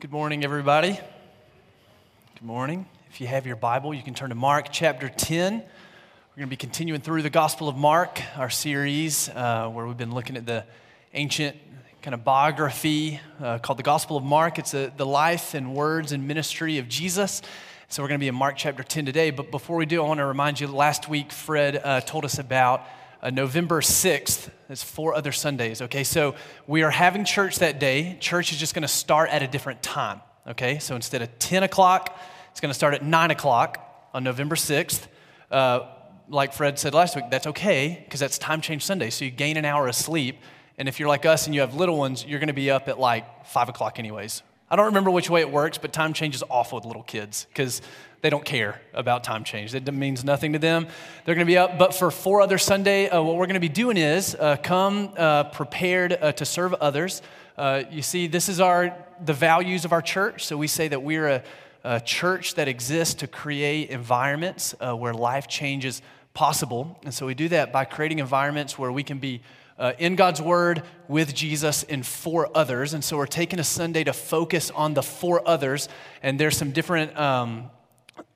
Good morning, everybody. Good morning. If you have your Bible, you can turn to Mark chapter 10. We're going to be continuing through the Gospel of Mark, our series uh, where we've been looking at the ancient kind of biography uh, called the Gospel of Mark. It's a, the life and words and ministry of Jesus. So we're going to be in Mark chapter 10 today. But before we do, I want to remind you last week, Fred uh, told us about uh, November 6th. It's four other Sundays, okay? So we are having church that day. Church is just going to start at a different time, okay? So instead of 10 o'clock, it's going to start at 9 o'clock on November 6th. Uh, like Fred said last week, that's okay because that's time change Sunday. So you gain an hour of sleep. And if you're like us and you have little ones, you're going to be up at like 5 o'clock, anyways. I don't remember which way it works, but time change is awful with little kids because they don't care about time change. It means nothing to them. They're going to be up. But for four other Sunday, uh, what we're going to be doing is uh, come uh, prepared uh, to serve others. Uh, you see, this is our the values of our church. So we say that we're a, a church that exists to create environments uh, where life change is possible. And so we do that by creating environments where we can be uh, in God's Word with Jesus and for others. And so we're taking a Sunday to focus on the for others. And there's some different um,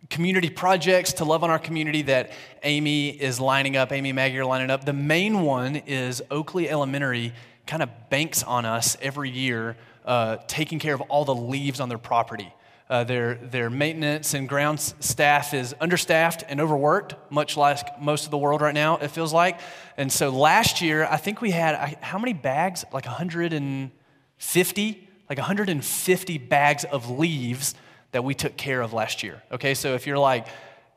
community projects to love on our community that Amy is lining up, Amy Maggie are lining up. The main one is Oakley Elementary kind of banks on us every year, uh, taking care of all the leaves on their property. Uh, their, their maintenance and grounds staff is understaffed and overworked, much like most of the world right now, it feels like. And so last year, I think we had how many bags? Like 150? Like 150 bags of leaves that we took care of last year. Okay, so if you're like,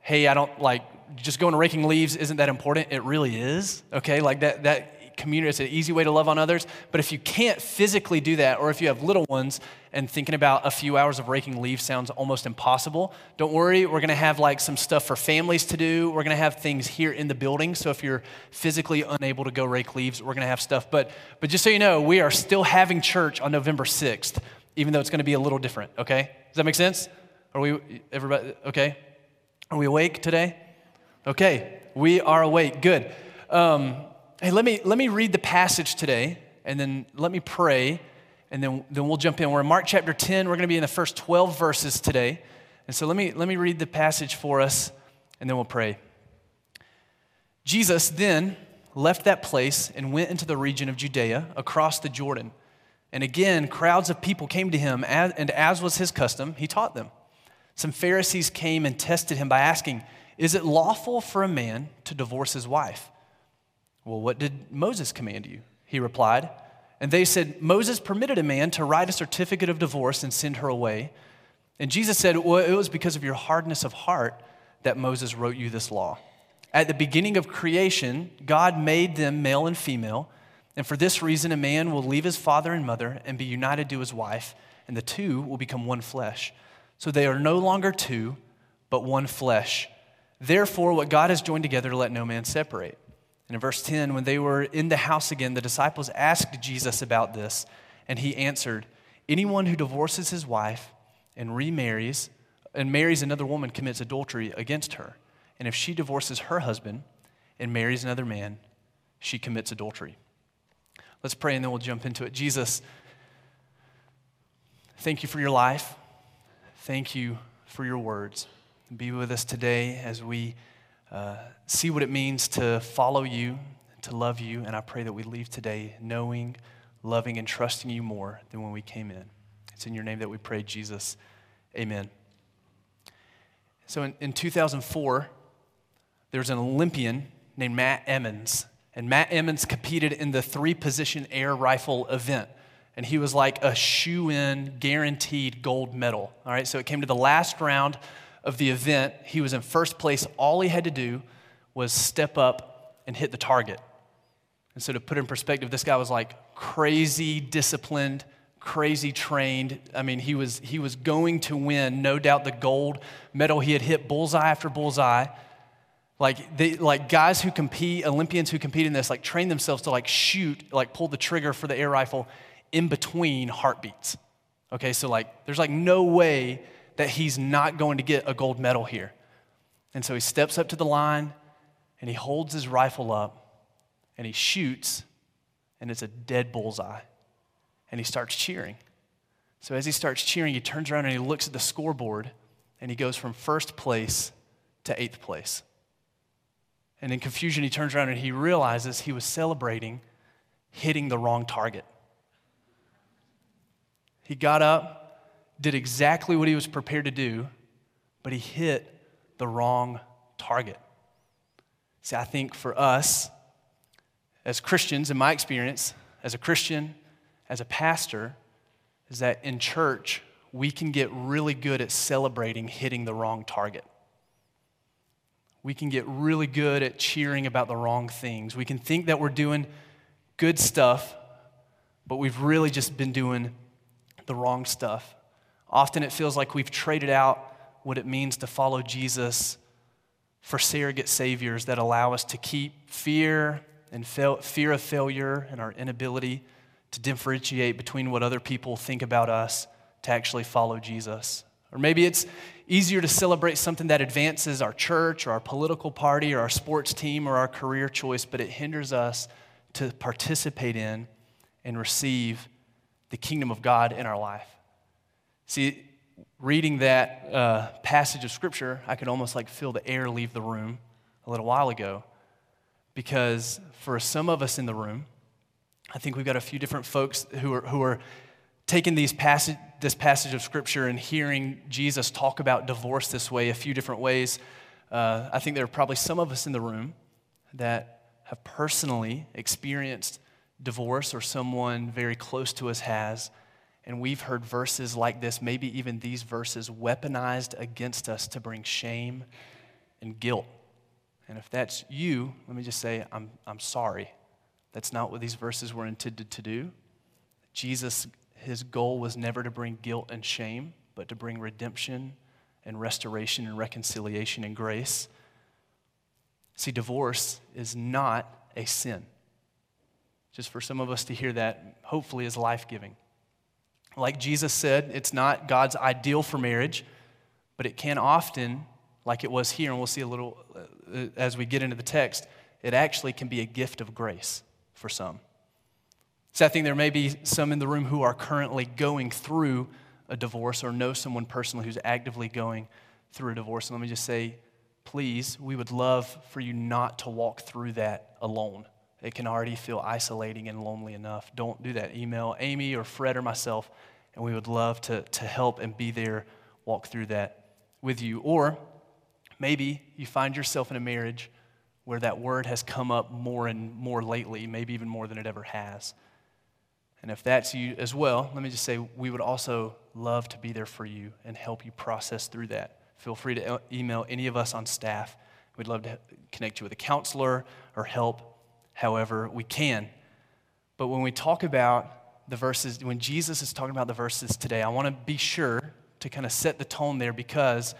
hey, I don't like just going to raking leaves isn't that important, it really is. Okay, like that that community it's an easy way to love on others. But if you can't physically do that, or if you have little ones and thinking about a few hours of raking leaves sounds almost impossible, don't worry. We're gonna have like some stuff for families to do. We're gonna have things here in the building. So if you're physically unable to go rake leaves, we're gonna have stuff. But but just so you know, we are still having church on November 6th, even though it's gonna be a little different, okay? Does that make sense? Are we, everybody, okay? Are we awake today? Okay, we are awake. Good. Um, hey, let me, let me read the passage today, and then let me pray, and then, then we'll jump in. We're in Mark chapter 10. We're going to be in the first 12 verses today. And so let me, let me read the passage for us, and then we'll pray. Jesus then left that place and went into the region of Judea across the Jordan. And again, crowds of people came to him, and as was his custom, he taught them. Some Pharisees came and tested him by asking, Is it lawful for a man to divorce his wife? Well, what did Moses command you? He replied. And they said, Moses permitted a man to write a certificate of divorce and send her away. And Jesus said, Well, it was because of your hardness of heart that Moses wrote you this law. At the beginning of creation, God made them male and female. And for this reason, a man will leave his father and mother and be united to his wife, and the two will become one flesh. So they are no longer two, but one flesh. Therefore, what God has joined together, let no man separate. And in verse 10, when they were in the house again, the disciples asked Jesus about this, and he answered, Anyone who divorces his wife and remarries and marries another woman commits adultery against her. And if she divorces her husband and marries another man, she commits adultery. Let's pray and then we'll jump into it. Jesus, thank you for your life. Thank you for your words. Be with us today as we uh, see what it means to follow you, to love you. And I pray that we leave today knowing, loving, and trusting you more than when we came in. It's in your name that we pray, Jesus. Amen. So in, in 2004, there was an Olympian named Matt Emmons and Matt Emmons competed in the three position air rifle event. And he was like a shoe in, guaranteed gold medal. All right, so it came to the last round of the event. He was in first place. All he had to do was step up and hit the target. And so, to put in perspective, this guy was like crazy disciplined, crazy trained. I mean, he was, he was going to win, no doubt, the gold medal. He had hit bullseye after bullseye. Like, they, like guys who compete, Olympians who compete in this, like train themselves to like shoot, like pull the trigger for the air rifle in between heartbeats. Okay, so like there's like no way that he's not going to get a gold medal here. And so he steps up to the line and he holds his rifle up and he shoots and it's a dead bullseye. And he starts cheering. So as he starts cheering, he turns around and he looks at the scoreboard and he goes from first place to eighth place. And in confusion, he turns around and he realizes he was celebrating hitting the wrong target. He got up, did exactly what he was prepared to do, but he hit the wrong target. See, I think for us as Christians, in my experience, as a Christian, as a pastor, is that in church, we can get really good at celebrating hitting the wrong target. We can get really good at cheering about the wrong things. We can think that we're doing good stuff, but we've really just been doing the wrong stuff. Often it feels like we've traded out what it means to follow Jesus for surrogate saviors that allow us to keep fear and fail, fear of failure and our inability to differentiate between what other people think about us to actually follow Jesus. Or maybe it's easier to celebrate something that advances our church or our political party or our sports team or our career choice, but it hinders us to participate in and receive the kingdom of God in our life. See, reading that uh, passage of scripture, I could almost like feel the air leave the room a little while ago. Because for some of us in the room, I think we've got a few different folks who are, who are taking these passage, this passage of scripture and hearing Jesus talk about divorce this way, a few different ways. Uh, I think there are probably some of us in the room that have personally experienced divorce or someone very close to us has. And we've heard verses like this, maybe even these verses, weaponized against us to bring shame and guilt. And if that's you, let me just say, I'm, I'm sorry. That's not what these verses were intended to do. Jesus, his goal was never to bring guilt and shame, but to bring redemption and restoration and reconciliation and grace. See, divorce is not a sin. Just for some of us to hear that, hopefully, is life giving. Like Jesus said, it's not God's ideal for marriage, but it can often, like it was here, and we'll see a little uh, as we get into the text, it actually can be a gift of grace for some. So I think there may be some in the room who are currently going through a divorce or know someone personally who's actively going through a divorce. And let me just say, please, we would love for you not to walk through that alone. It can already feel isolating and lonely enough. Don't do that. Email Amy or Fred or myself, and we would love to, to help and be there, walk through that with you. Or maybe you find yourself in a marriage where that word has come up more and more lately, maybe even more than it ever has. And if that's you as well, let me just say we would also love to be there for you and help you process through that. Feel free to email any of us on staff. We'd love to connect you with a counselor or help however we can. But when we talk about the verses, when Jesus is talking about the verses today, I want to be sure to kind of set the tone there because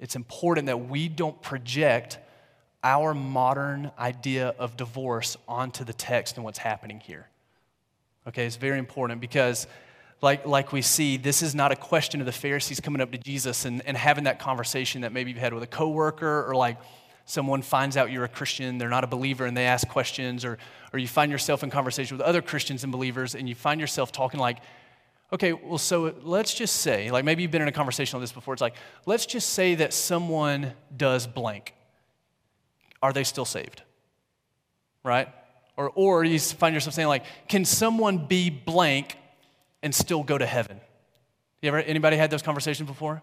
it's important that we don't project our modern idea of divorce onto the text and what's happening here. Okay, it's very important because, like, like we see, this is not a question of the Pharisees coming up to Jesus and, and having that conversation that maybe you've had with a coworker or like, someone finds out you're a Christian, they're not a believer, and they ask questions, or, or you find yourself in conversation with other Christians and believers, and you find yourself talking like, okay, well, so let's just say, like maybe you've been in a conversation on this before, it's like, let's just say that someone does blank. Are they still saved? Right? Or, or you find yourself saying, like, can someone be blank and still go to heaven? You ever, anybody had those conversations before?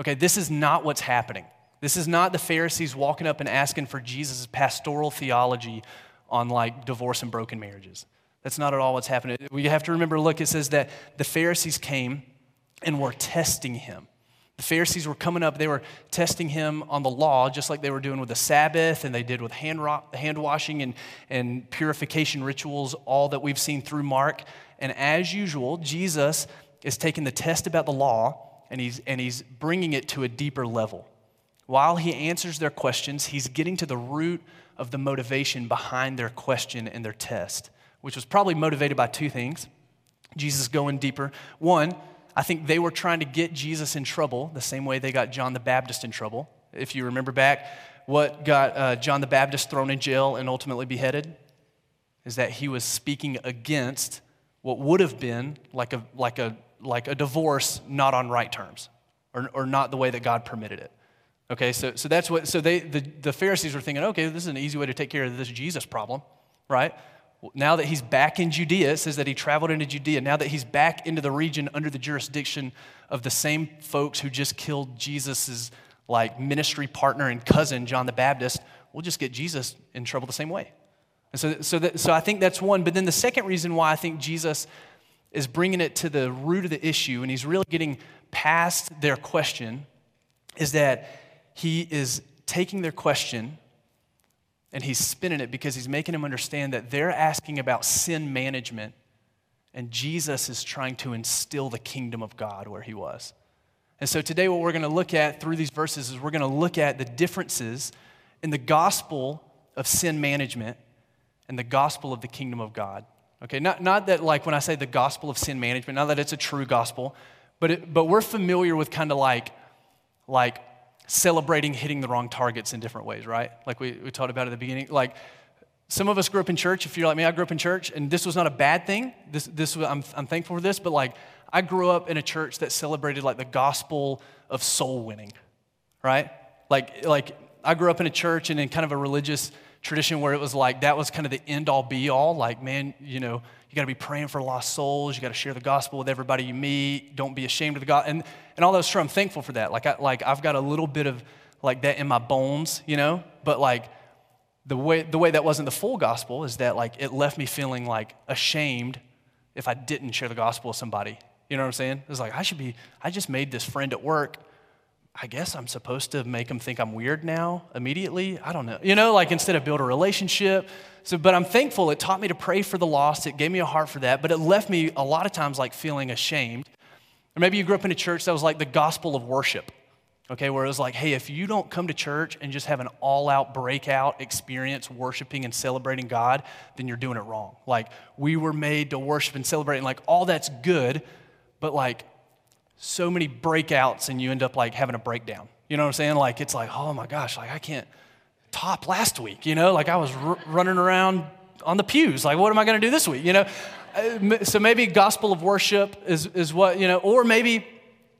Okay, this is not what's happening. This is not the Pharisees walking up and asking for Jesus' pastoral theology on like divorce and broken marriages. That's not at all what's happening. We have to remember look, it says that the Pharisees came and were testing him. The Pharisees were coming up, they were testing him on the law, just like they were doing with the Sabbath and they did with hand, hand washing and, and purification rituals, all that we've seen through Mark. And as usual, Jesus is taking the test about the law and he's, and he's bringing it to a deeper level. While he answers their questions, he's getting to the root of the motivation behind their question and their test, which was probably motivated by two things. Jesus going deeper. One, I think they were trying to get Jesus in trouble the same way they got John the Baptist in trouble. If you remember back, what got uh, John the Baptist thrown in jail and ultimately beheaded is that he was speaking against what would have been like a, like a like a divorce not on right terms or, or not the way that God permitted it. Okay, so, so that's what, so they, the, the Pharisees were thinking, okay, this is an easy way to take care of this Jesus problem, right? Now that he's back in Judea, it says that he traveled into Judea. Now that he's back into the region under the jurisdiction of the same folks who just killed Jesus's like ministry partner and cousin, John the Baptist, we'll just get Jesus in trouble the same way. And so, so, that, so I think that's one. But then the second reason why I think Jesus is bringing it to the root of the issue and he's really getting past their question is that he is taking their question and he's spinning it because he's making them understand that they're asking about sin management and Jesus is trying to instill the kingdom of God where he was. And so today, what we're going to look at through these verses is we're going to look at the differences in the gospel of sin management and the gospel of the kingdom of God. Okay, not, not that, like, when I say the gospel of sin management, not that it's a true gospel, but, it, but we're familiar with kind of like, like celebrating hitting the wrong targets in different ways, right? Like we, we talked about at the beginning. Like, some of us grew up in church. If you're like me, I grew up in church, and this was not a bad thing. This, this I'm, I'm thankful for this, but like, I grew up in a church that celebrated like the gospel of soul winning, right? Like, like I grew up in a church and in kind of a religious tradition where it was like that was kind of the end all be all. Like, man, you know, you got to be praying for lost souls. You got to share the gospel with everybody you meet. Don't be ashamed of the God. And, and all those true. I'm thankful for that. Like, I, like I've got a little bit of like that in my bones, you know, but like the way, the way that wasn't the full gospel is that like it left me feeling like ashamed if I didn't share the gospel with somebody. You know what I'm saying? It was like, I should be, I just made this friend at work. I guess I'm supposed to make them think I'm weird now immediately. I don't know. You know, like instead of build a relationship. So, but I'm thankful. It taught me to pray for the lost. It gave me a heart for that. But it left me a lot of times like feeling ashamed. Or maybe you grew up in a church that was like the gospel of worship okay, where it was like, hey, if you don't come to church and just have an all out breakout experience worshiping and celebrating God, then you're doing it wrong. Like, we were made to worship and celebrate, and like, all that's good, but like, so many breakouts, and you end up like having a breakdown. You know what I'm saying? Like, it's like, oh my gosh, like, I can't top last week, you know? Like, I was r- running around on the pews. Like, what am I going to do this week, you know? Uh, so maybe gospel of worship is, is what, you know, or maybe,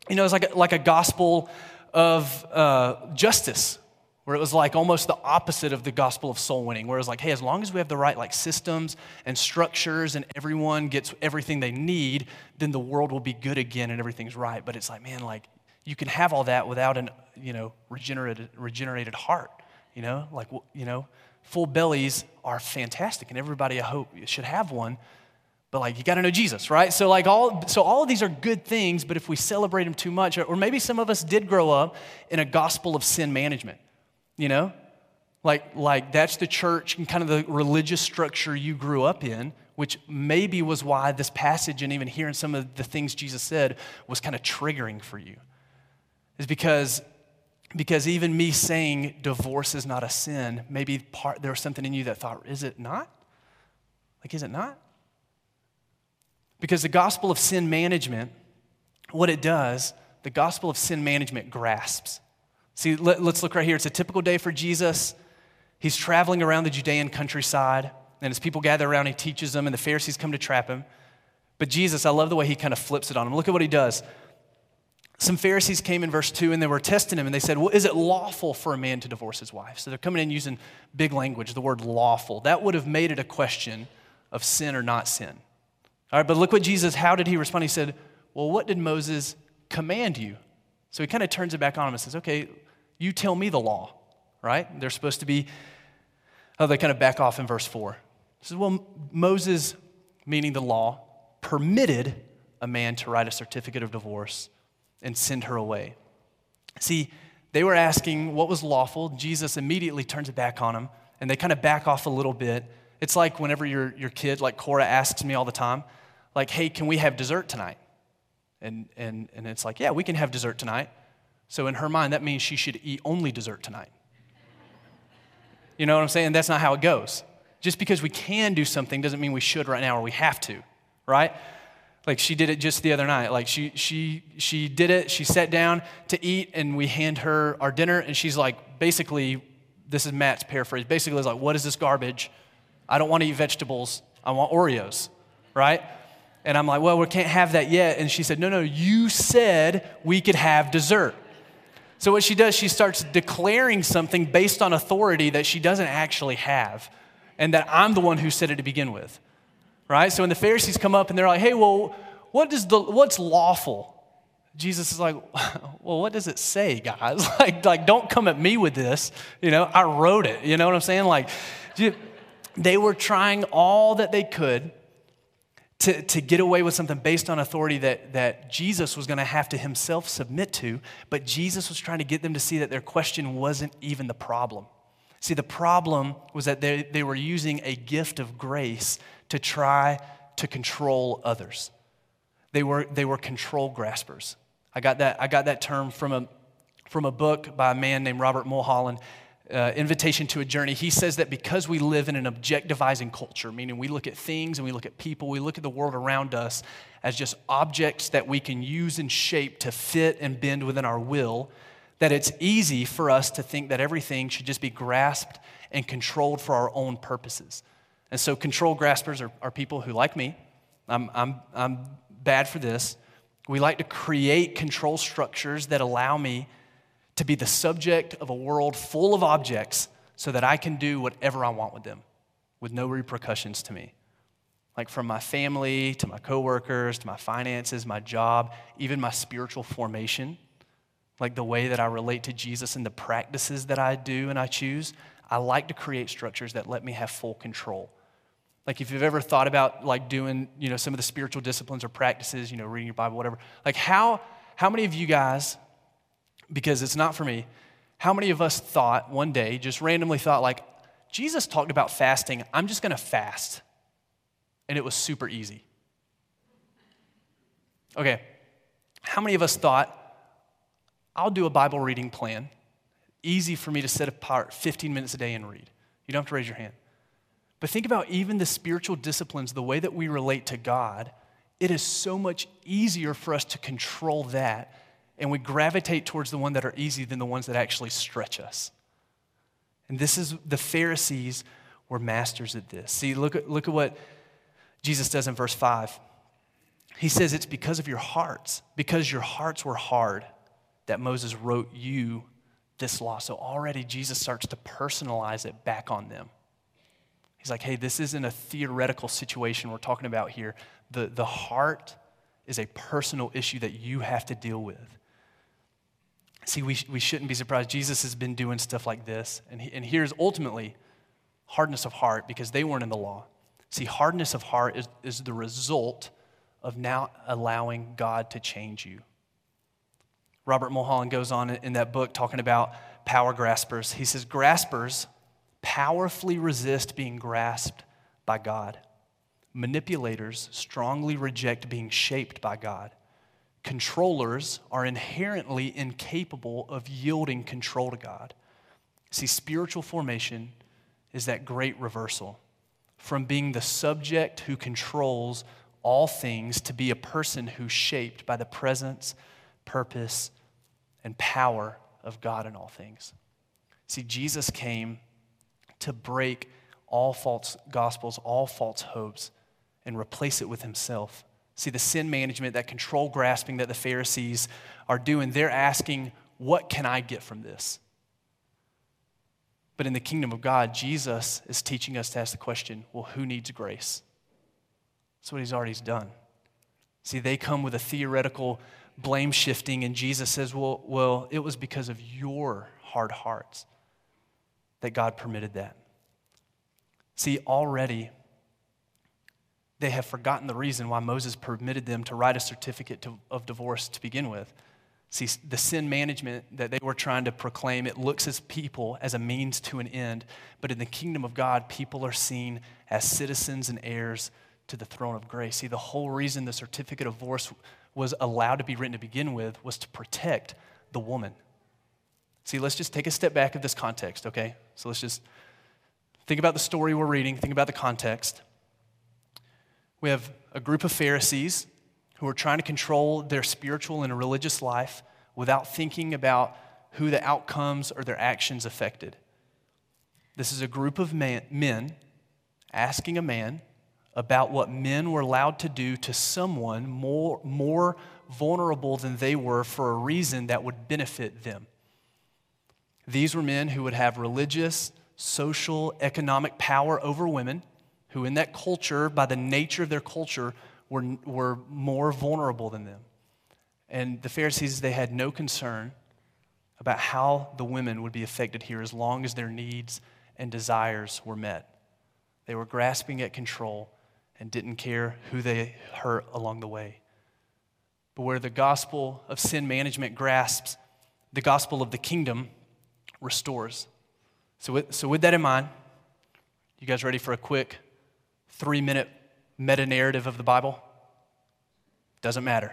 you know, it's like a, like a gospel of uh, justice, where it was like almost the opposite of the gospel of soul winning, where it was like, hey, as long as we have the right like systems and structures and everyone gets everything they need, then the world will be good again and everything's right. But it's like, man, like you can have all that without an, you know, regenerated, regenerated heart, you know, like, you know, full bellies are fantastic and everybody I hope should have one but like you got to know Jesus, right? So like all so all of these are good things, but if we celebrate them too much, or maybe some of us did grow up in a gospel of sin management, you know, like like that's the church and kind of the religious structure you grew up in, which maybe was why this passage and even hearing some of the things Jesus said was kind of triggering for you, is because because even me saying divorce is not a sin, maybe part there was something in you that thought, is it not? Like, is it not? Because the gospel of sin management, what it does, the gospel of sin management grasps. See, let, us look right here. It's a typical day for Jesus. He's traveling around the Judean countryside, and as people gather around, he teaches them, and the Pharisees come to trap him. But Jesus, I love the way he kind of flips it on them. Look at what he does. Some Pharisees came in verse 2 and they were testing him and they said, Well, is it lawful for a man to divorce his wife? So they're coming in using big language, the word lawful. That would have made it a question of sin or not sin. All right, but look what Jesus, how did he respond? He said, Well, what did Moses command you? So he kind of turns it back on him and says, Okay, you tell me the law, right? They're supposed to be, oh, they kind of back off in verse 4. He says, Well, Moses, meaning the law, permitted a man to write a certificate of divorce and send her away. See, they were asking what was lawful. Jesus immediately turns it back on them, and they kind of back off a little bit. It's like whenever your, your kid, like Cora, asks me all the time, like, hey, can we have dessert tonight? And, and, and it's like, yeah, we can have dessert tonight. So in her mind, that means she should eat only dessert tonight. You know what I'm saying? That's not how it goes. Just because we can do something doesn't mean we should right now or we have to, right? Like she did it just the other night. Like she she she did it. She sat down to eat, and we hand her our dinner, and she's like, basically, this is Matt's paraphrase. Basically, it's like, what is this garbage? I don't want to eat vegetables. I want Oreos, right? And I'm like, Well, we can't have that yet. And she said, No, no, you said we could have dessert. So, what she does, she starts declaring something based on authority that she doesn't actually have, and that I'm the one who said it to begin with. Right? So, when the Pharisees come up and they're like, Hey, well, what does the, what's lawful? Jesus is like, well, what does it say, guys? Like, like, don't come at me with this. You know, I wrote it. You know what I'm saying? Like, they were trying all that they could to, to get away with something based on authority that, that Jesus was going to have to himself submit to, but Jesus was trying to get them to see that their question wasn't even the problem. See, the problem was that they, they were using a gift of grace to try to control others. They were, they were control graspers. I got that, I got that term from a, from a book by a man named Robert Mulholland, uh, Invitation to a Journey. He says that because we live in an objectivizing culture, meaning we look at things and we look at people, we look at the world around us as just objects that we can use and shape to fit and bend within our will, that it's easy for us to think that everything should just be grasped and controlled for our own purposes. And so, control graspers are, are people who, like me, I'm, I'm, I'm bad for this we like to create control structures that allow me to be the subject of a world full of objects so that I can do whatever I want with them with no repercussions to me. Like from my family to my coworkers to my finances, my job, even my spiritual formation, like the way that I relate to Jesus and the practices that I do and I choose. I like to create structures that let me have full control. Like if you've ever thought about like doing, you know, some of the spiritual disciplines or practices, you know, reading your Bible, whatever. Like how how many of you guys, because it's not for me, how many of us thought one day, just randomly thought, like, Jesus talked about fasting, I'm just gonna fast. And it was super easy. Okay. How many of us thought, I'll do a Bible reading plan, easy for me to set apart 15 minutes a day and read? You don't have to raise your hand. But think about even the spiritual disciplines, the way that we relate to God. It is so much easier for us to control that, and we gravitate towards the ones that are easy than the ones that actually stretch us. And this is the Pharisees were masters at this. See, look at, look at what Jesus does in verse 5. He says, It's because of your hearts, because your hearts were hard, that Moses wrote you this law. So already Jesus starts to personalize it back on them. He's like, hey, this isn't a theoretical situation we're talking about here. The, the heart is a personal issue that you have to deal with. See, we, we shouldn't be surprised. Jesus has been doing stuff like this. And, he, and here's ultimately hardness of heart because they weren't in the law. See, hardness of heart is, is the result of now allowing God to change you. Robert Mulholland goes on in that book talking about power graspers. He says, Graspers powerfully resist being grasped by God. Manipulators strongly reject being shaped by God. Controllers are inherently incapable of yielding control to God. See, spiritual formation is that great reversal from being the subject who controls all things to be a person who's shaped by the presence, purpose, and power of God in all things. See, Jesus came to break all false gospels, all false hopes, and replace it with himself. See, the sin management, that control grasping that the Pharisees are doing, they're asking, What can I get from this? But in the kingdom of God, Jesus is teaching us to ask the question well, who needs grace? That's what he's already done. See, they come with a theoretical blame shifting, and Jesus says, well, well, it was because of your hard hearts that God permitted that. See, already they have forgotten the reason why Moses permitted them to write a certificate to, of divorce to begin with. See, the sin management that they were trying to proclaim, it looks as people as a means to an end. But in the kingdom of God, people are seen as citizens and heirs to the throne of grace. See, the whole reason the certificate of divorce was allowed to be written to begin with was to protect the woman. See, let's just take a step back of this context, okay? So let's just think about the story we're reading, think about the context. We have a group of Pharisees who are trying to control their spiritual and religious life without thinking about who the outcomes or their actions affected. This is a group of man, men asking a man, about what men were allowed to do to someone more, more vulnerable than they were for a reason that would benefit them. These were men who would have religious, social, economic power over women, who in that culture, by the nature of their culture, were, were more vulnerable than them. And the Pharisees, they had no concern about how the women would be affected here as long as their needs and desires were met. They were grasping at control and didn't care who they hurt along the way. But where the gospel of sin management grasps, the gospel of the kingdom restores. So, with, so with that in mind, you guys ready for a quick three minute meta narrative of the Bible? Doesn't matter.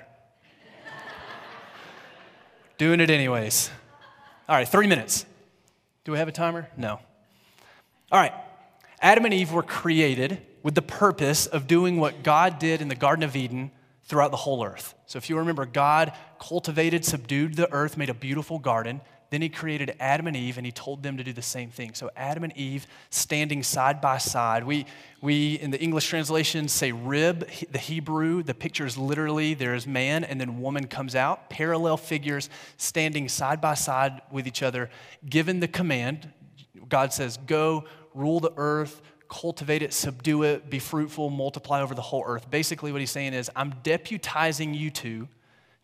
Doing it anyways. All right, three minutes. Do we have a timer? No. All right. Adam and Eve were created with the purpose of doing what God did in the Garden of Eden throughout the whole earth. So if you remember, God cultivated, subdued the earth, made a beautiful garden. Then he created Adam and Eve and he told them to do the same thing. So Adam and Eve standing side by side. We, we in the English translation say rib, the Hebrew, the picture is literally there's man and then woman comes out. Parallel figures standing side by side with each other, given the command. God says, Go rule the earth, cultivate it, subdue it, be fruitful, multiply over the whole earth. Basically, what he's saying is, I'm deputizing you two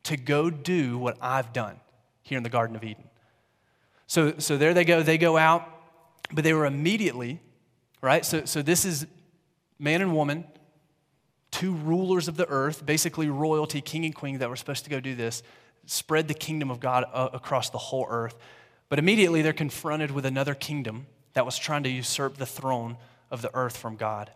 to go do what I've done here in the Garden of Eden. So, so there they go. They go out, but they were immediately, right? So, so this is man and woman, two rulers of the earth, basically royalty, king and queen, that were supposed to go do this, spread the kingdom of God uh, across the whole earth. But immediately they're confronted with another kingdom that was trying to usurp the throne of the earth from God.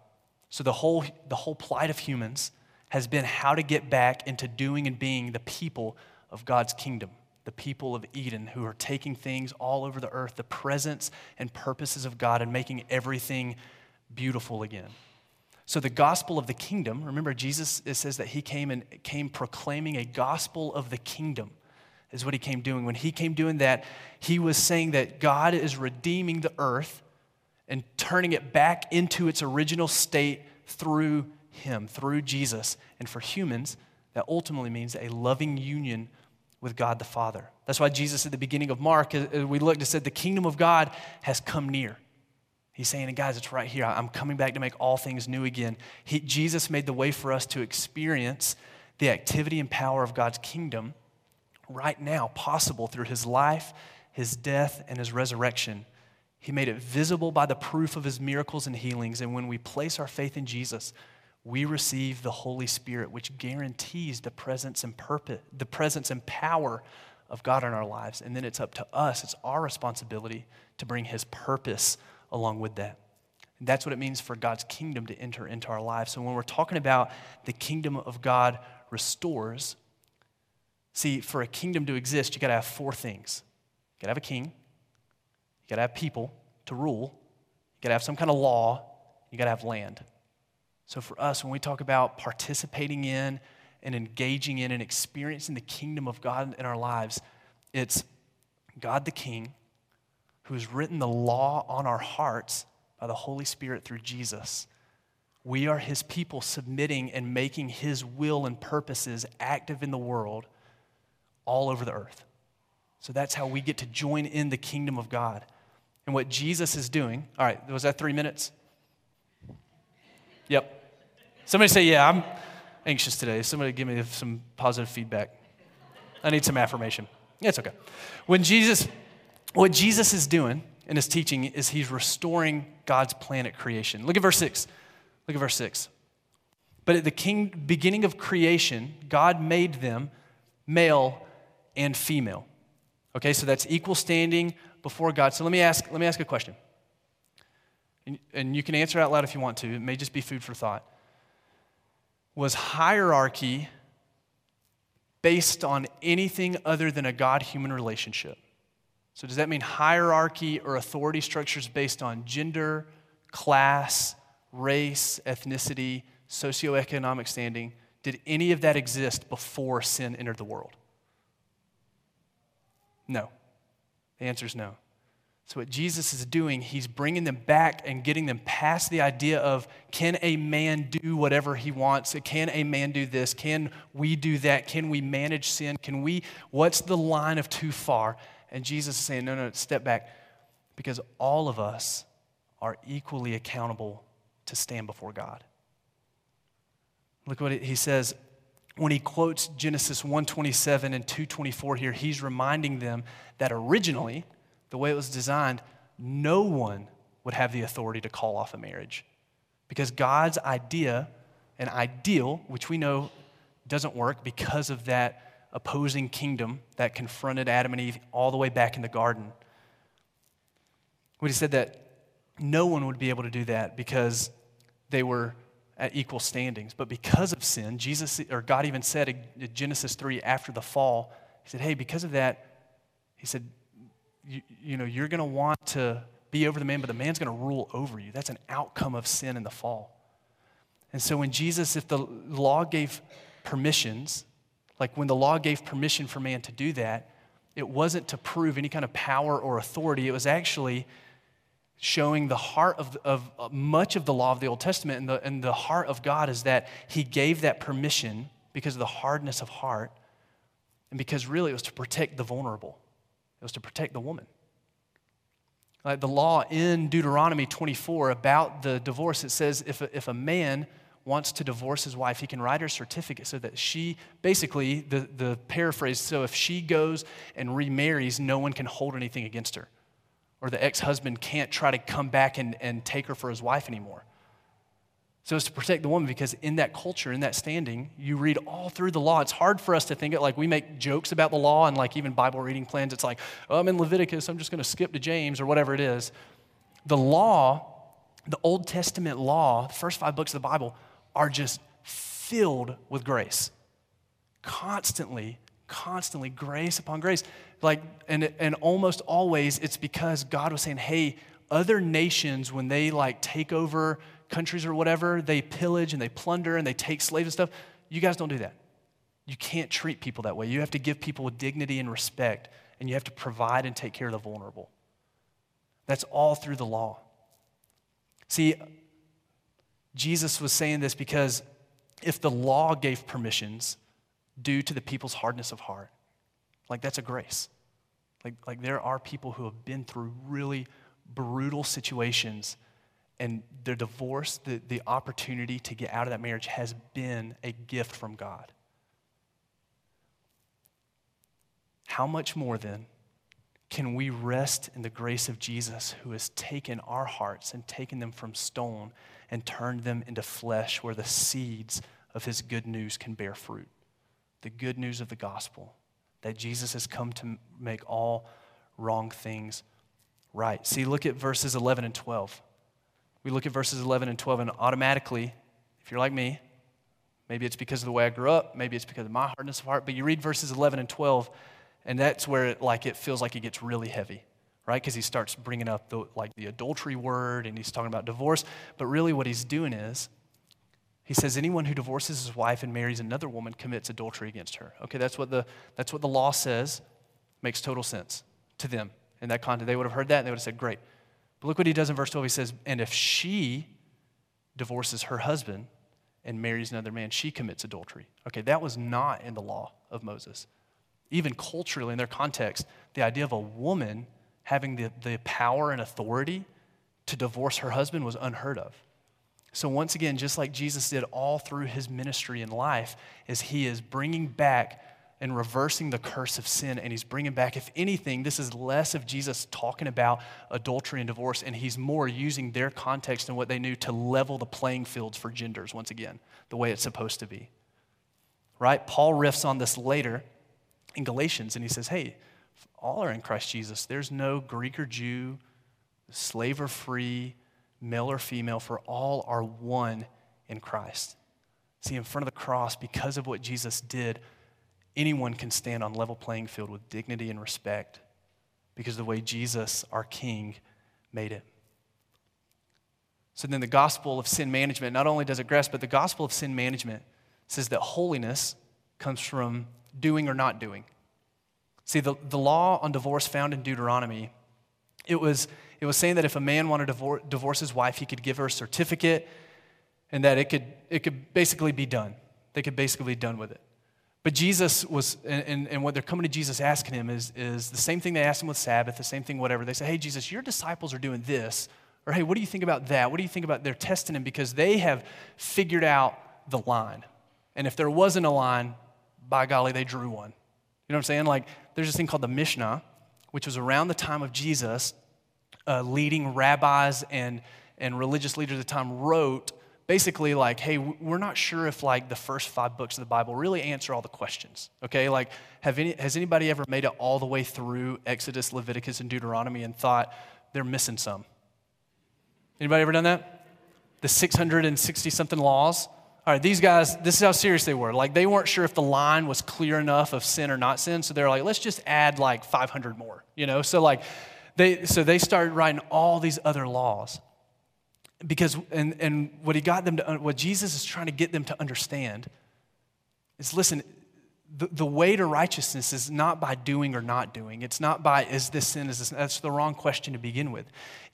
So the whole, the whole plight of humans has been how to get back into doing and being the people of God's kingdom the people of Eden who are taking things all over the earth, the presence and purposes of God, and making everything beautiful again. So the gospel of the kingdom, remember Jesus it says that he came and came proclaiming a gospel of the kingdom is what he came doing. When he came doing that, he was saying that God is redeeming the earth and turning it back into its original state through him, through Jesus. And for humans, that ultimately means a loving union with God the Father. That's why Jesus at the beginning of Mark, uh, uh, we looked and said, the kingdom of God has come near. He's saying, guys, it's right here. I'm coming back to make all things new again. He, Jesus made the way for us to experience the activity and power of God's kingdom right now, possible through his life, his death, and his resurrection. He made it visible by the proof of his miracles and healings. And when we place our faith in Jesus, we receive the Holy Spirit, which guarantees the presence and purpose, the presence and power of God in our lives. And then it's up to us, it's our responsibility to bring His purpose along with that. And that's what it means for God's kingdom to enter into our lives. So when we're talking about the kingdom of God restores, see, for a kingdom to exist, you got to have four things. You got to have a king, you got to have people to rule, you got to have some kind of law, you got to have land. So, for us, when we talk about participating in and engaging in and experiencing the kingdom of God in our lives, it's God the King who has written the law on our hearts by the Holy Spirit through Jesus. We are his people submitting and making his will and purposes active in the world all over the earth. So that's how we get to join in the kingdom of God. And what Jesus is doing, all right, was that three minutes? Yep. Somebody say, Yeah, I'm anxious today. Somebody give me some positive feedback. I need some affirmation. Yeah, it's okay. When Jesus, what Jesus is doing in his teaching is he's restoring God's plan at creation. Look at verse 6. Look at verse 6. But at the king, beginning of creation, God made them male and female. Okay, so that's equal standing before God. So let me ask, let me ask a question. And, and you can answer out loud if you want to. It may just be food for thought. Was hierarchy based on anything other than a God human relationship? So, does that mean hierarchy or authority structures based on gender, class, race, ethnicity, socioeconomic standing? Did any of that exist before sin entered the world? No. The answer is no. So, what Jesus is doing, he's bringing them back and getting them past the idea of can a man do whatever he wants? Can a man do this? Can we do that? Can we manage sin? Can we, what's the line of too far? And Jesus is saying, no, no, step back because all of us are equally accountable to stand before God. Look what he says when he quotes Genesis 127 and 224 here, he's reminding them that originally, the way it was designed, no one would have the authority to call off a marriage. Because God's idea and ideal, which we know doesn't work because of that opposing kingdom that confronted Adam and Eve all the way back in the garden. When he said that no one would be able to do that because they were at equal standings. But because of sin, Jesus or God even said in Genesis 3 after the fall, He said, Hey, because of that, He said, You, you know, you're going to want to be over the man, but the man's going to rule over you. That's an outcome of sin in the fall. And so when Jesus, if the law gave permissions, like when the law gave permission for man to do that, it wasn't to prove any kind of power or authority. It was actually showing the heart of, of, of much of the law of the Old Testament. And the, and the heart of God is that He gave that permission because of the hardness of heart and because really it was to protect the vulnerable, it was to protect the woman. Like the law in Deuteronomy 24 about the divorce, it says if a, if a man wants to divorce his wife, he can write her certificate so that she, basically, the, the paraphrase, so if she goes and remarries, no one can hold anything against her or the ex husband can't try to come back and, and take her for his wife anymore. So it's to protect the woman because in that culture, in that standing, you read all through the law. It's hard for us to think it like we make jokes about the law and like even Bible reading plans. It's like, oh, I'm in Leviticus, I'm just going to skip to James or whatever it is. The law, the Old Testament law, the first five books of the Bible are just filled with grace. Constantly, constantly, grace upon grace like, and, and almost always it's because God was saying, hey, other nations, when they like take over countries or whatever, they pillage and they plunder and they take slaves and stuff. You guys don't do that. You can't treat people that way. You have to give people with dignity and respect, and you have to provide and take care of the vulnerable. That's all through the law. See, Jesus was saying this because if the law gave permissions due to the people's hardness of heart, like that's a grace. Like, like there are people who have been through really brutal situations and their divorce, the, the opportunity to get out of that marriage has been a gift from God. How much more then can we rest in the grace of Jesus who has taken our hearts and taken them from stone and turned them into flesh where the seeds of his good news can bear fruit? The good news of the gospel that Jesus has come to make all wrong things right. See, look at verses 11 and 12. We look at verses 11 and 12, and automatically, if you're like me, maybe it's because of the way I grew up, maybe it's because of my hardness of heart, but you read verses 11 and 12, and that's where it, like, it feels like it gets really heavy right because he starts bringing up the, like the adultery word and he's talking about divorce but really what he's doing is he says, anyone who divorces his wife and marries another woman commits adultery against her. Okay, that's what the, that's what the law says. Makes total sense to them in that context. They would have heard that and they would have said, great. But look what he does in verse 12. He says, and if she divorces her husband and marries another man, she commits adultery. Okay, that was not in the law of Moses. Even culturally, in their context, the idea of a woman having the, the power and authority to divorce her husband was unheard of. So, once again, just like Jesus did all through his ministry and life, is he is bringing back and reversing the curse of sin. And he's bringing back, if anything, this is less of Jesus talking about adultery and divorce, and he's more using their context and what they knew to level the playing fields for genders, once again, the way it's supposed to be. Right? Paul riffs on this later in Galatians, and he says, hey, all are in Christ Jesus. There's no Greek or Jew, slave or free male or female, for all are one in Christ. See, in front of the cross, because of what Jesus did, anyone can stand on level playing field with dignity and respect because the way Jesus, our King, made it. So then the gospel of sin management, not only does it grasp, but the gospel of sin management says that holiness comes from doing or not doing. See, the, the law on divorce found in Deuteronomy It was, it was saying that if a man wanted to divorce his wife, he could give her a certificate and that it could, it could basically be done. They could basically be done with it. But Jesus was, and, and what they're coming to Jesus asking him is, is the same thing they asked him with Sabbath, the same thing, whatever. They say, hey, Jesus, your disciples are doing this. Or, hey, what do you think about that? What do you think about, they're testing him because they have figured out the line. And if there wasn't a line, by golly, they drew one. You know what I'm saying? Like, there's this thing called the Mishnah, which was around the time of Jesus, uh, leading rabbis and, and religious leaders at the time wrote basically like, hey, we're not sure if like the first five books of the Bible really answer all the questions. Okay, like, have any, has anybody ever made it all the way through Exodus, Leviticus, and Deuteronomy and thought they're missing some? Anybody ever done that? The 660 something laws. All right, these guys, this is how serious they were. Like, they weren't sure if the line was clear enough of sin or not sin, so they're like, let's just add like 500 more, you know? So, like, they, so they started writing all these other laws because and, and what he got them to what jesus is trying to get them to understand is listen the, the way to righteousness is not by doing or not doing. It's not by is this sin is this that's the wrong question to begin with.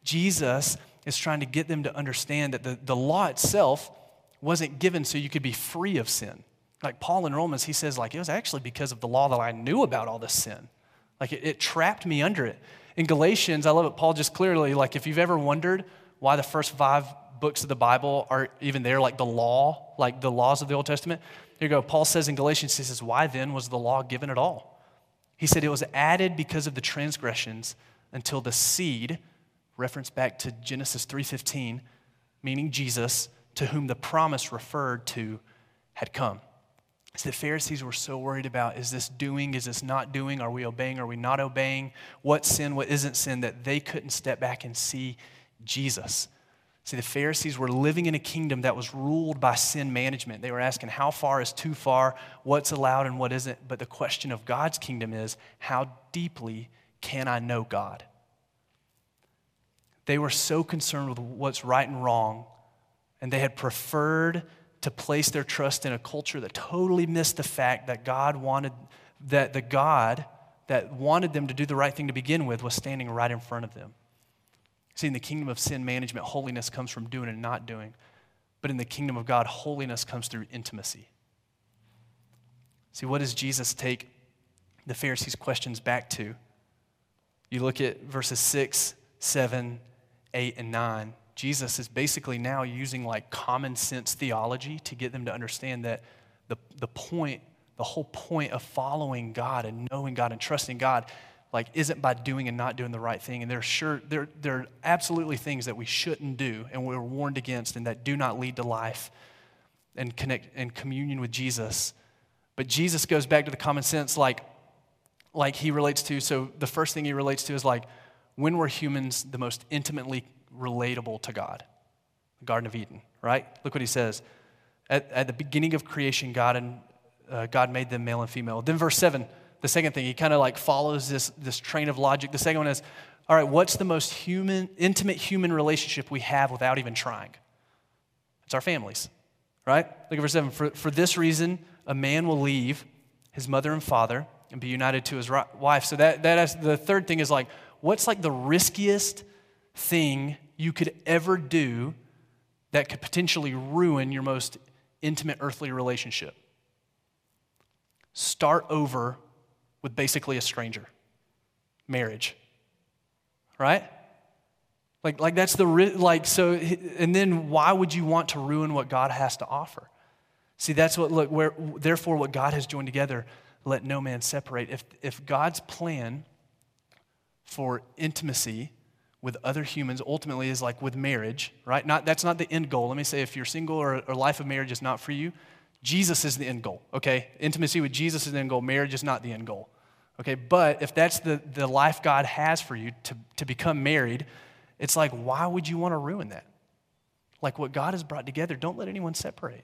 Jesus is trying to get them to understand that the, the law itself wasn't given so you could be free of sin. Like paul in romans he says like it was actually because of the law that i knew about all this sin. Like it, it trapped me under it. In galatians i love it paul just clearly like if you've ever wondered why the first five books of the Bible are even there, like the law, like the laws of the Old Testament. Here you go. Paul says in Galatians, he says, Why then was the law given at all? He said it was added because of the transgressions until the seed, reference back to Genesis 3:15, meaning Jesus, to whom the promise referred to, had come. So the Pharisees were so worried about is this doing, is this not doing, are we obeying, are we not obeying, what sin, what isn't sin, that they couldn't step back and see Jesus. See, the Pharisees were living in a kingdom that was ruled by sin management. They were asking, how far is too far? What's allowed and what isn't? But the question of God's kingdom is, how deeply can I know God? They were so concerned with what's right and wrong, and they had preferred to place their trust in a culture that totally missed the fact that God wanted, that the God that wanted them to do the right thing to begin with was standing right in front of them. See, in the kingdom of sin management, holiness comes from doing and not doing. But in the kingdom of God, holiness comes through intimacy. See, what does Jesus take the Pharisees' questions back to? You look at verses 6, 7, 8, and 9. Jesus is basically now using like common sense theology to get them to understand that the, the point, the whole point of following God and knowing God and trusting God like isn't by doing and not doing the right thing. And there's sure there, there are absolutely things that we shouldn't do and we're warned against and that do not lead to life and connect and communion with Jesus. But Jesus goes back to the common sense like like he relates to so the first thing he relates to is like when were humans the most intimately relatable to God? The Garden of Eden, right? Look what he says. At, at the beginning of creation, God and uh, God made them male and female. Then verse 7 the second thing. He kind of like follows this, this train of logic. The second one is, all right, what's the most human, intimate human relationship we have without even trying? It's our families, right? Look at verse 7. For, for this reason, a man will leave his mother and father and be united to his wife. So that, that is, the third thing is like, what's like the riskiest thing you could ever do that could potentially ruin your most intimate earthly relationship? Start over with basically a stranger. Marriage. Right? Like, like that's the like so and then why would you want to ruin what god has to offer? See that's what look where therefore what god has joined together let no man separate. If if god's plan for intimacy with other humans ultimately is like with marriage right? Not that's not the end goal. Let me say if you're single or, or life of marriage is not for you Jesus is the end goal, okay? Intimacy with Jesus is the end goal. Marriage is not the end goal, okay? But if that's the, the life God has for you to, to become married, it's like, why would you want to ruin that? Like what God has brought together, don't let anyone separate.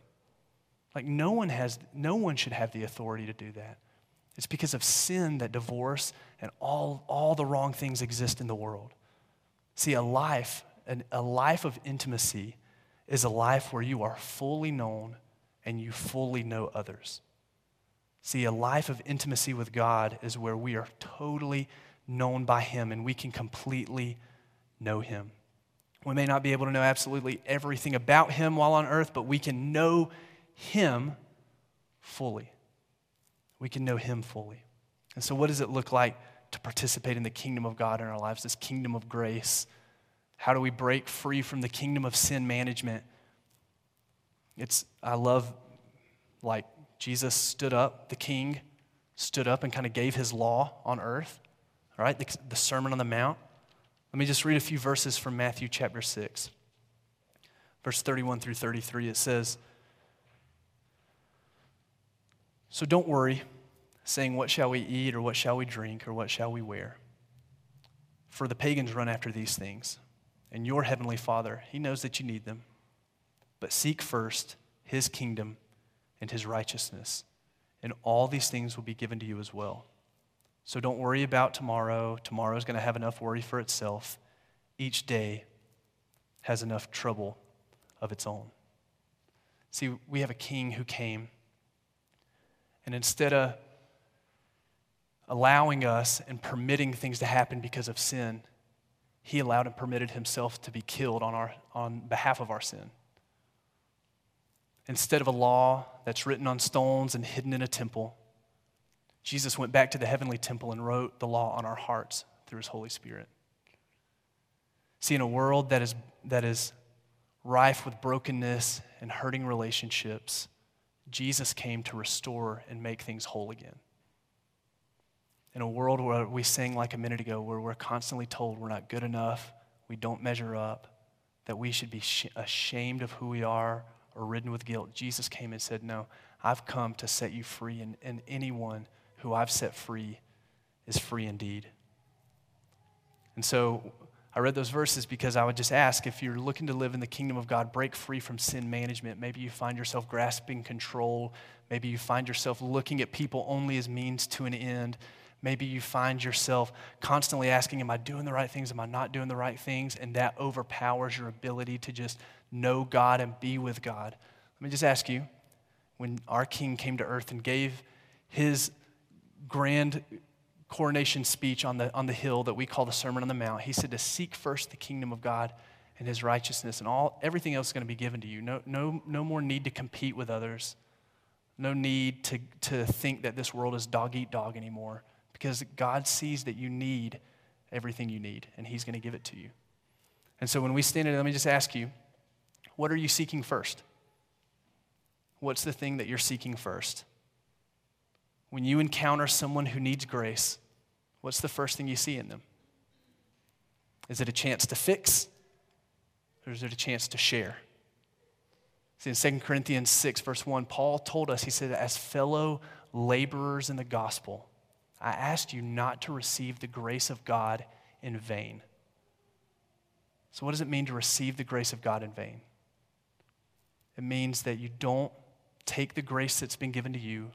Like no one has, no one should have the authority to do that. It's because of sin that divorce and all, all the wrong things exist in the world. See, a life, an, a life of intimacy is a life where you are fully known and you fully know others. See, a life of intimacy with God is where we are totally, known by Him and we can completely know Him. We may not be able to know absolutely everything about Him while on earth, but we can know Him fully. We can know Him fully. And so, what does it look like to participate in the kingdom of God in our lives, this kingdom of grace? How do we break free from the kingdom of sin management? It's, I love, like, Jesus stood up, the king stood up and kind of gave his law on earth, right? The, the Sermon on the Mount. Let me just read a few verses from Matthew chapter 6. Verse 31 through 33, it says, So don't worry, saying, What shall we eat, or what shall we drink, or what shall we wear? For the pagans run after these things, and your heavenly Father, He knows that you need them. But seek first His kingdom and His righteousness, and all these things will be given to you as well. So don't worry about tomorrow. Tomorrow is going to have enough worry for itself. Each day has enough trouble of its own. See, we have a king who came, and instead of allowing us and permitting things to happen because of sin, he allowed and permitted himself to be killed on, our, on behalf of our sin. Instead of a law that's written on stones and hidden in a temple, Jesus went back to the heavenly temple and wrote the law on our hearts through his Holy Spirit. See, in a world that is, that is rife with brokenness and hurting relationships, Jesus came to restore and make things whole again. In a world where we sang like a minute ago, where we're constantly told we're not good enough, we don't measure up, that we should be ashamed of who we are or ridden with guilt, Jesus came and said, No, I've come to set you free, and, and anyone who I've set free is free indeed. And so I read those verses because I would just ask if you're looking to live in the kingdom of God, break free from sin management. Maybe you find yourself grasping control. Maybe you find yourself looking at people only as means to an end. Maybe you find yourself constantly asking, Am I doing the right things? Am I not doing the right things? And that overpowers your ability to just know God and be with God. Let me just ask you when our King came to earth and gave his grand coronation speech on the, on the hill that we call the Sermon on the Mount, he said to seek first the kingdom of God and his righteousness, and all everything else is going to be given to you. No, no, no more need to compete with others. No need to, to think that this world is dog eat dog anymore because God sees that you need everything you need, and He's going to give it to you. And so when we stand in, let me just ask you what are you seeking first? What's the thing that you're seeking first? When you encounter someone who needs grace, what's the first thing you see in them? Is it a chance to fix, or is it a chance to share? See, in 2 Corinthians 6, verse 1, Paul told us, he said, as fellow laborers in the gospel, I asked you not to receive the grace of God in vain. So, what does it mean to receive the grace of God in vain? It means that you don't take the grace that's been given to you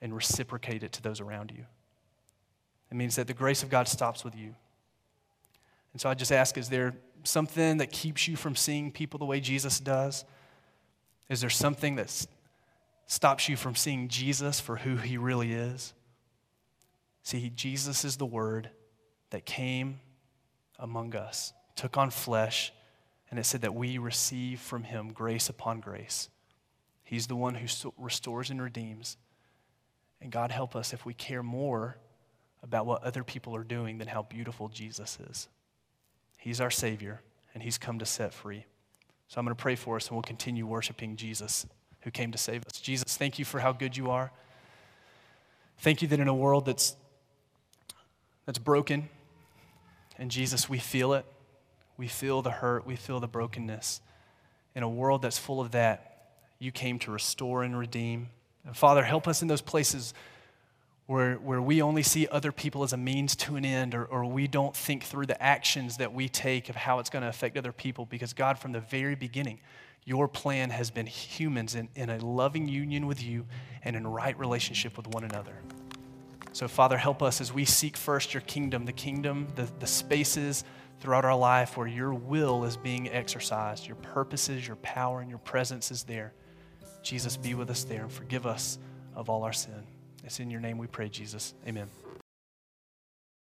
and reciprocate it to those around you. It means that the grace of God stops with you. And so I just ask is there something that keeps you from seeing people the way Jesus does? Is there something that stops you from seeing Jesus for who he really is? See, Jesus is the Word that came among us, took on flesh, and it said that we receive from Him grace upon grace. He's the one who restores and redeems. And God help us if we care more about what other people are doing than how beautiful Jesus is. He's our Savior, and He's come to set free. So I'm going to pray for us, and we'll continue worshiping Jesus who came to save us. Jesus, thank you for how good you are. Thank you that in a world that's that's broken. And Jesus, we feel it. We feel the hurt. We feel the brokenness. In a world that's full of that, you came to restore and redeem. And Father, help us in those places where, where we only see other people as a means to an end, or, or we don't think through the actions that we take of how it's going to affect other people. Because, God, from the very beginning, your plan has been humans in, in a loving union with you and in right relationship with one another. So, Father, help us as we seek first your kingdom, the kingdom, the, the spaces throughout our life where your will is being exercised, your purposes, your power, and your presence is there. Jesus, be with us there and forgive us of all our sin. It's in your name we pray, Jesus. Amen.